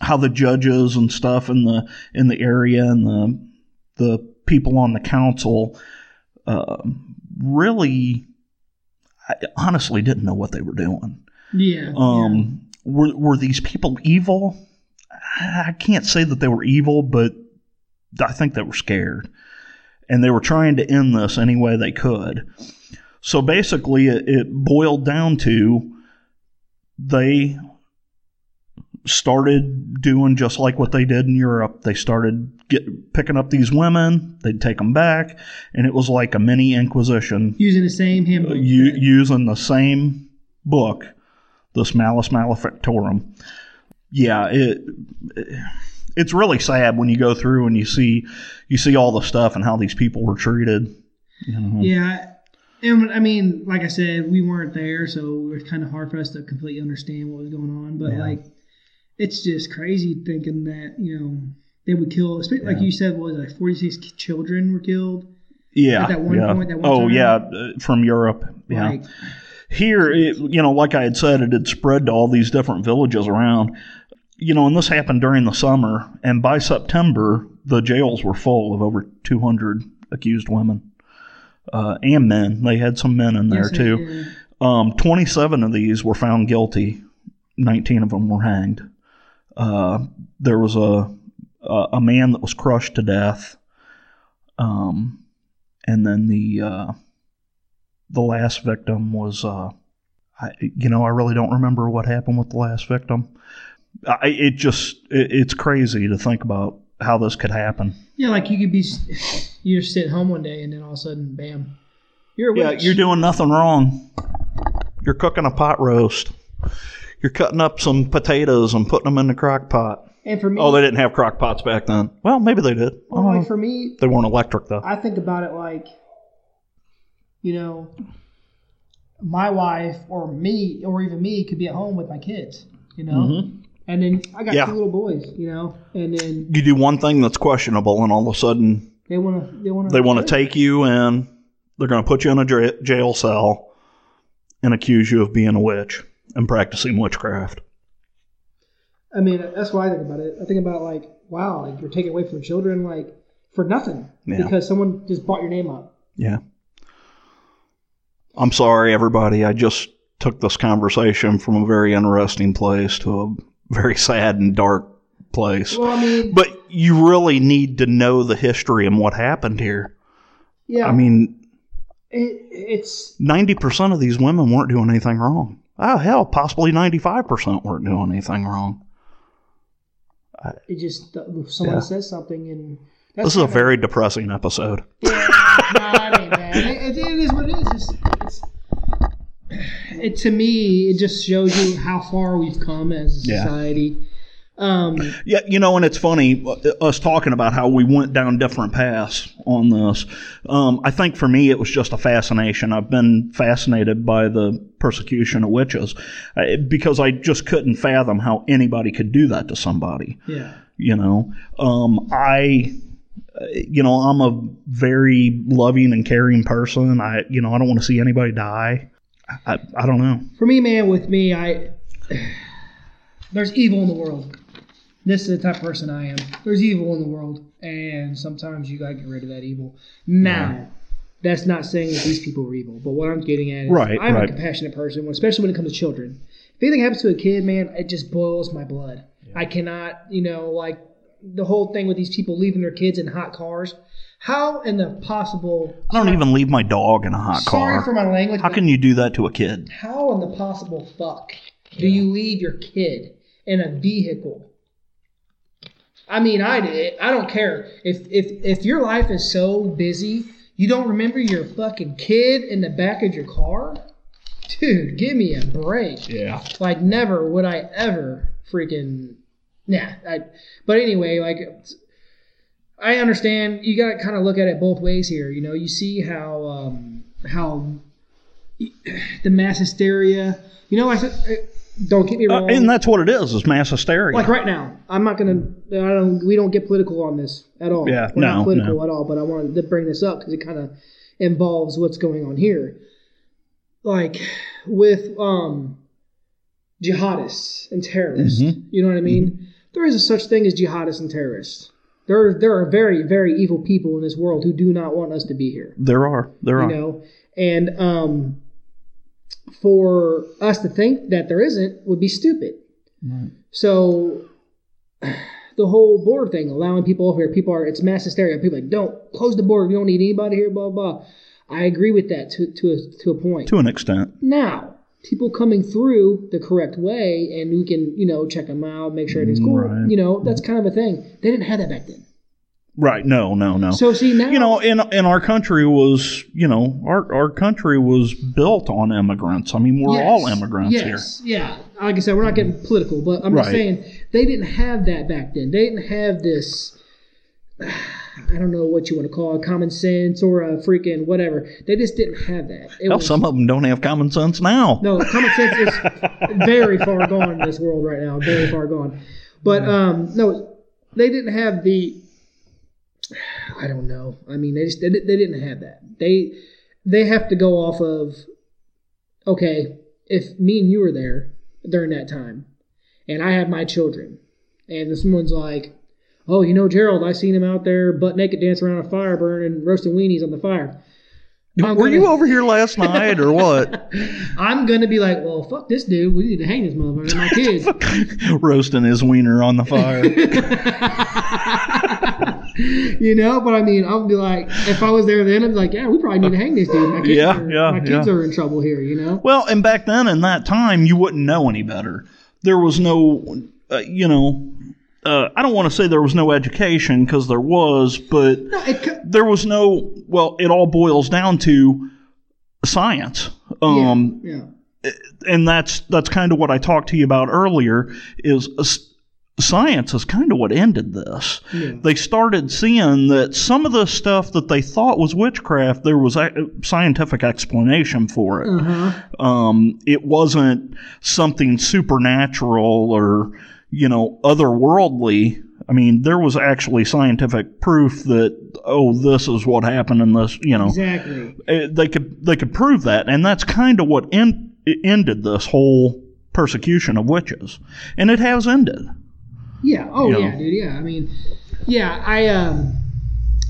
how the judges and stuff in the in the area and the the people on the council uh, really, I honestly didn't know what they were doing. Yeah. Um, were were these people evil? I can't say that they were evil, but I think they were scared, and they were trying to end this any way they could. So basically, it, it boiled down to they started doing just like what they did in Europe. They started get, picking up these women, they'd take them back, and it was like a mini Inquisition. Using the same handbook. Uh, u- using the same book, this Malleus Maleficarum. Yeah, it, it's really sad when you go through and you see you see all the stuff and how these people were treated. You know? Yeah. And I mean, like I said, we weren't there, so it was kind of hard for us to completely understand what was going on. But Yeah. like, it's just crazy thinking that you know they would kill, especially like Yeah. you said, what was like forty six children were killed. Yeah, At that one yeah. point, that one oh time? yeah, uh, from Europe. Yeah, Like, here, it, you know, like I had said, it had spread to all these different villages around. You know, and this happened during the summer, and by September, the jails were full of over 200 accused women uh, and men. They had some men in there too. Um, 27 of these were found guilty. 19 of them were hanged. Uh, there was a, a a man that was crushed to death. Um, and then the uh, the last victim was, uh, I, you know, I really don't remember what happened with the last victim. I, it just it, it's crazy to think about how this could happen. Yeah, like you could be, you just sit home one day and then all of a sudden, bam, you're a Yeah, witch. you're doing nothing wrong. You're cooking a pot roast. You're cutting up some potatoes and putting them in the crock pot. and for me, Oh, they didn't have crock pots back then. Well, maybe they did. Well, like for me, They weren't electric though. I think about it like, you know, my wife or me or even me could be at home with my kids, you know, Mhm. and then I got Yeah. two little boys, you know, and then You do one thing that's questionable, and all of a sudden they want to they want to they want to take you in. They're going to put you in a jail cell and accuse you of being a witch and practicing witchcraft. I mean, that's why I think about it. I think about like, wow, like you're taking away from children, like for nothing Yeah. because someone just brought your name up. Yeah. I'm sorry, everybody. I just took this conversation from a very interesting place to a very sad and dark place. Well, I mean, But you really need to know the history and what happened here. Yeah, I mean, it, it's ninety percent of these women weren't doing anything wrong. Oh hell, possibly ninety-five percent weren't doing anything wrong. it just uh, someone Yeah. says something and that's This is a very depressing episode. Yeah, nah, it bad. It, it, it is what it is. It's, it's, it to me, it just shows you how far we've come as a Yeah. society. Um, Yeah, you know, and it's funny uh, us talking about how we went down different paths on this. Um, I think for me, it was just a fascination. I've been fascinated by the persecution of witches uh, because I just couldn't fathom how anybody could do that to somebody. yeah, You know, um, I, you know, I'm a very loving and caring person. I, you know, I don't want to see anybody die. I, I don't know. for me, man, with me, I there's evil in the world. This is the type of person I am. There's evil in the world, and sometimes you gotta get rid of that evil. Now, that's not saying that these people are evil, but what I'm getting at is Right, I'm right. a compassionate person, especially when it comes to children. If anything happens to a kid, man, it just boils my blood. I cannot, you know, like the whole thing with these people leaving their kids in hot cars. How in the possible? I don't even leave my dog in a hot Sorry car. for my language. How but can you do that to a kid? how in the possible fuck do you leave your kid in a vehicle? I mean, I did. I don't care if if if your life is so busy, you don't remember your fucking kid in the back of your car. Dude, give me a break. Yeah. Like, never would I ever freaking. Nah. I, but anyway, like, I understand. You got to kind of look at it both ways here. You know, you see how um, how the mass hysteria. You know, I said, I- don't get me Uh, wrong. and that's what it is, is mass hysteria. like right now, I'm not gonna. I don't. We don't get political on this at all. Yeah, we're no, not political no. at all. But I wanted to bring this up because it kind of involves what's going on here. Like with um, jihadists and terrorists. Mhm. You know what I mean? There is a such thing as jihadists and terrorists. There, there are very, very evil people in this world who do not want us to be here There are. There you are. know and um for us to think that there isn't would be stupid Right. so the whole border thing allowing people over here people are it's mass hysteria people are like don't close the border you don't need anybody here blah blah i agree with that to, to, a, to a point To an extent. now people coming through the correct way and we can you know check them out make sure everything's cool Right. you know that's kind of a thing they didn't have that back then Right. No, no, no. so see now you know, in in our country was, you know, our our country was built on immigrants. I mean, we're Yes, all immigrants here. yes, Yeah. Like I said, we're not getting political, but I'm just saying they didn't have that back then. They didn't have this. I don't know what you want to call it, common sense or a freaking whatever. They just didn't have that. It. Hell, was, some of them don't have common sense now. no, common sense is very far gone in this world right now. Very far gone. But um, no, they didn't have the. I don't know. I mean, they just they, they didn't have that. They they have to go off of. Okay, if me and you were there during that time, and I have my children, and someone's like, "Oh, you know, Gerald, I seen him out there butt naked dancing around a fire, burning roasting weenies on the fire." I'm Were gonna- you over here last night or what? I'm gonna be like, well, fuck this dude. We need to hang this motherfucker. And my kids. Roasting his wiener on the fire. you know, but I mean, I'll be like, if I was there then, I'd be like, yeah, we probably need to hang this dude. My kids, Yeah, are, yeah, my kids yeah. are in trouble here. You know. Well, and back then in that time, you wouldn't know any better. There was no, uh, you know, uh, I don't want to say there was no education because there was, but No, there was no. Well, it all boils down to science. Um, yeah. and that's that's kind of what I talked to you about earlier. Is uh, science is kind of what ended this. Yeah. They started seeing that some of the stuff that they thought was witchcraft, there was a scientific explanation for it. Uh huh. Um, it wasn't something supernatural or you know otherworldly. I mean, there was actually scientific proof that oh, this is what happened in this. You know, Exactly. uh, they could they could prove that, and that's kind of what en- ended this whole persecution of witches, and it has ended. Yeah. Oh You yeah, know. dude. Yeah. I mean, yeah. I um,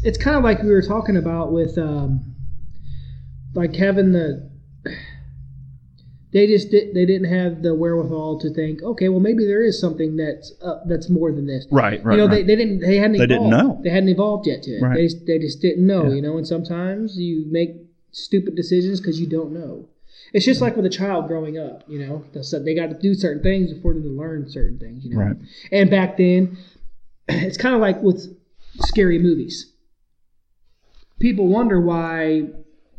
it's kind of like we were talking about with um, like having the They just did, they didn't have the wherewithal to think, okay, well maybe there is something that's uh, that's more than this. Right, right. you know, right. they, they didn't they hadn't They evolved. didn't know. They hadn't evolved yet to it. Right. They just, they just didn't know. Yeah. You know, and sometimes you make stupid decisions because you don't know. It's just like with a child growing up. You know, they got to do certain things before they learn certain things. You know, Right. and back then, it's kind of like with scary movies. People wonder why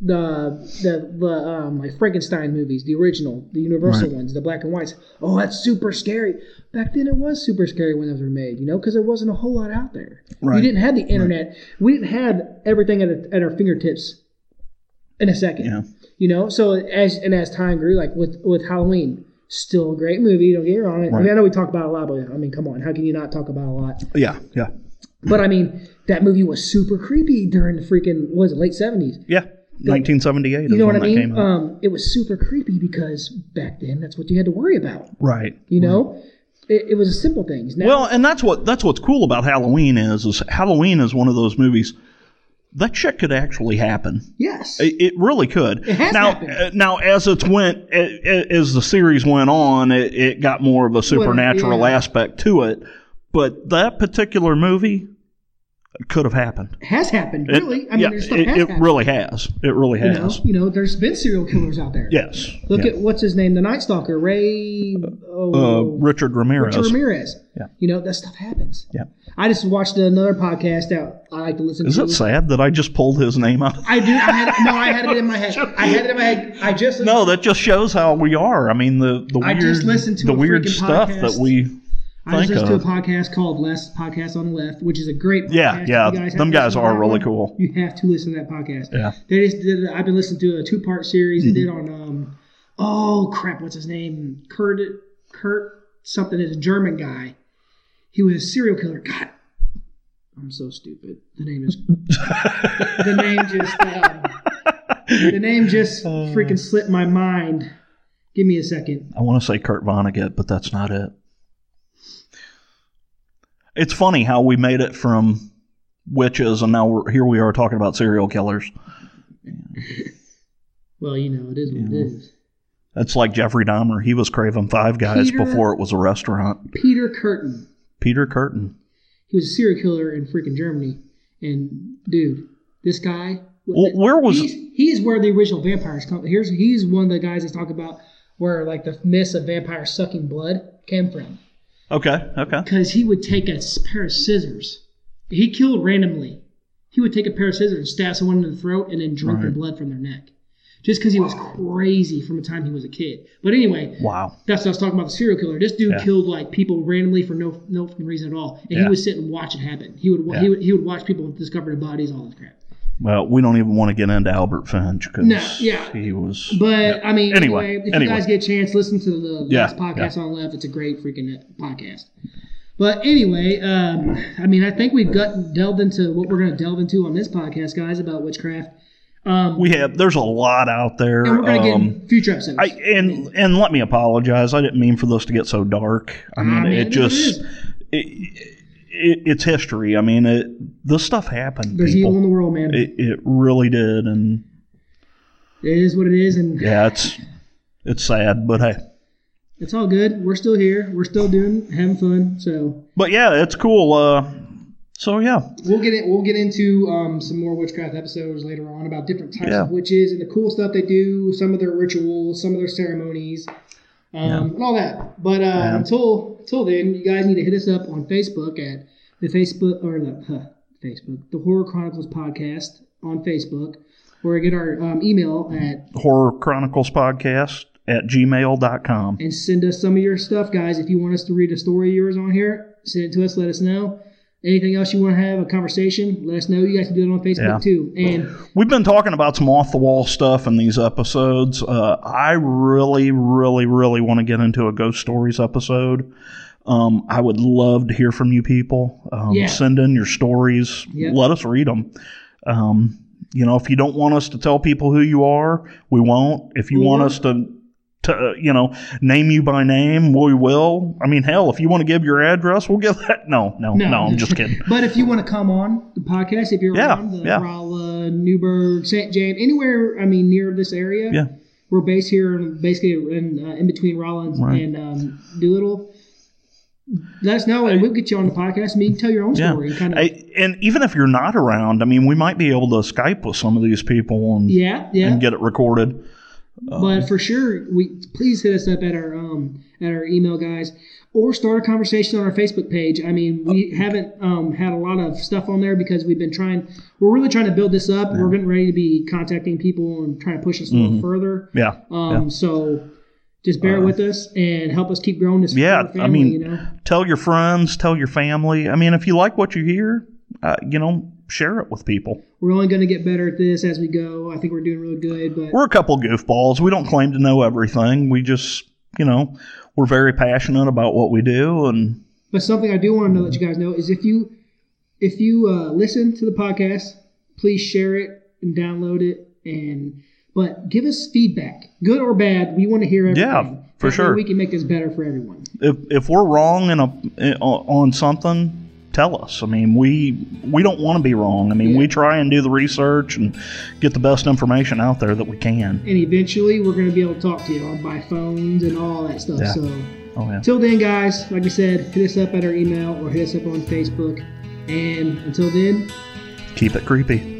the the the um, like Frankenstein movies, the original, the Universal Right. ones, the black and whites. Oh, that's super scary. Back then, it was super scary when those were made. You know, because there wasn't a whole lot out there. You Right. didn't have the internet. We didn't have everything at, at our fingertips in a second. Yeah. You know, so as and as time grew, like with with Halloween, still a great movie. Don't get me wrong. I mean, I know we talk about a lot, but I mean, come on, how can you not talk about a lot? Yeah, yeah, But I mean, that movie was super creepy during the freaking what was it late seventies. yeah. 1978 You know when what I mean? Um, it was super creepy because back then that's what you had to worry about. right. You know, it, it was simple things. Now, Well, and that's what that's what's cool about Halloween is is Halloween is one of those movies that shit could actually happen. yes, It, it really could. It has now, uh, now as it went, a- as the series went on, it, it got more of a supernatural yeah. aspect to it. But that particular movie could have happened. has happened. It- Really, I mean, yeah, there's stuff it, has it really has. It really you know, has. you know, there's been serial killers out there. Yes. Look Yeah. at what's his name, the Night Stalker, Ray. uh, Oh, Richard Ramirez. Richard Ramirez. Yeah. You know, that stuff happens. Yeah. I just watched another podcast that I like to listen Is to. it sad that I just pulled his name out? I do. I had no. I had it in my head. I had it in my head. I just No, that just shows how we are. I mean, the the weird, just listened to the weird stuff podcast. that we I think listened of. to a podcast called Last Podcast on the Left, which is a great podcast. Yeah, yeah, guys them guys are really one, cool. You have to listen to that podcast. Yeah. They just did. I've been listening to a two part series Mm-hmm. they did on. um Oh crap! What's his name? Kurt. Kurt something is a German guy. He was a serial killer. God, I'm so stupid. The name is. the name just. Um, the name just Uh. freaking slipped my mind. Give me a second. I want to say Kurt Vonnegut, but that's not it. It's funny how we made it from witches, and now we're here. We are talking about serial killers. Well, you know, it is what it is. That's like Jeffrey Dahmer. He was craving Five Guys Peter- before it was a restaurant. Peter Kürten. Peter Kürten. He was a serial killer in freaking Germany. And dude, this guy. Well, where was- he's, he's where the original vampires come? Here's he's one of the guys that's talk about where like the myths of vampires sucking blood came from. Okay, okay. Because he would take a pair of scissors. He killed randomly. He would take a pair of scissors and stab someone in the throat and then drink the Right. blood from their neck. Just because he was crazy from the time he was a kid. But anyway, Wow. that's what I was talking about the serial killer. This dude Yeah. killed like people randomly for no no fucking reason at all, and Yeah. he would sit and watch it happen. He would, Yeah. he would he would watch people discover the bodies, all this crap. Well, we don't even want to get into Albert Fish because No, yeah. he was. But I mean, Anyway, anyway, if anyway. you guys get a chance, listen to the Yeah, last podcast on the left. It's a great freaking podcast. But anyway, um, I mean, I think we've got delved into what we're going to delve into on this podcast, guys, about witchcraft. Um, we have. There's a lot out there. and we're going to um, get future episodes. I and and let me apologize. I didn't mean for this to get so dark. I mean, Ah, man, it just it, it, it's history. I mean, it this stuff happened. There's evil in the world, man. It, it really did, and it is what it is, and yeah, it's it's sad, but hey, it's all good. We're still here. We're still doing having fun. So but yeah, it's cool. Uh, so yeah, We'll get it. We'll get into um, some more witchcraft episodes later on about different types Yeah. of witches and the cool stuff they do, some of their rituals, some of their ceremonies, um, and all that. But uh, Yeah. until until then, you guys need to hit us up on Facebook at the Facebook or the huh, Facebook, the Horror Chronicles podcast on Facebook, or get our um, email at horror chronicles podcast at gmail.com. and send us some of your stuff, guys. If you want us to read a story of yours on here, send it to us. Let us know. Anything else you want to have a conversation? Let us know. You guys can do it on Facebook Yeah. too. And We've been talking about some off the wall stuff in these episodes. Uh, I really, really, really want to get into a ghost stories episode. Um, I would love to hear from you people. Um, Yeah. Send in your stories. Yeah. Let us read them. Um, you know, if you don't want us to tell people who you are, we won't. If you We want us to, to uh, you know, name you by name, we will. I mean, hell, if you want to give your address, we'll give that. No, no, no, No. I'm just kidding. But if you want to come on the podcast, if you're Yeah, around the yeah. Rolla, Newburg, St. James, anywhere, I mean, near this area, Yeah. we're based here, basically in uh, in between Rollins Right. and um, Doolittle. Let us know, and we'll get you on the podcast, and you can tell your own Yeah. story. And kind of, and even if you're not around, I mean, we might be able to Skype with some of these people and, yeah, yeah. and get it recorded. But for sure, we please hit us up at our um at our email guys, or start a conversation on our Facebook page. I mean, we haven't um had a lot of stuff on there because we've been trying. We're really trying to build this up. We're getting ready to be contacting people and trying to push us a little further. Yeah. Um, so just bear with us and help us keep growing this. Yeah, family, I mean, you know, tell your friends, tell your family. I mean, if you like what you hear, uh, you know, share it with people. we're only going to get better at this as we go. I think we're doing really good, but We're a couple goofballs. We don't claim to know everything. We just, you know, we're very passionate about what we do, and But something I do want to let you guys know is if you if you uh, listen to the podcast, please share it and download it, and but give us feedback, good or bad. We want to hear everything. Yeah, for That sure. We can make this better for everyone. if if we're wrong in a on something, tell us. I mean, we we don't want to be wrong. I mean, Yeah. we try and do the research and get the best information out there that we can. And eventually, we're going to be able to talk to you on by phones and all that stuff. Yeah. So Oh yeah. until then, guys, like I said, hit us up at our email or hit us up on Facebook. And until then, Keep it creepy.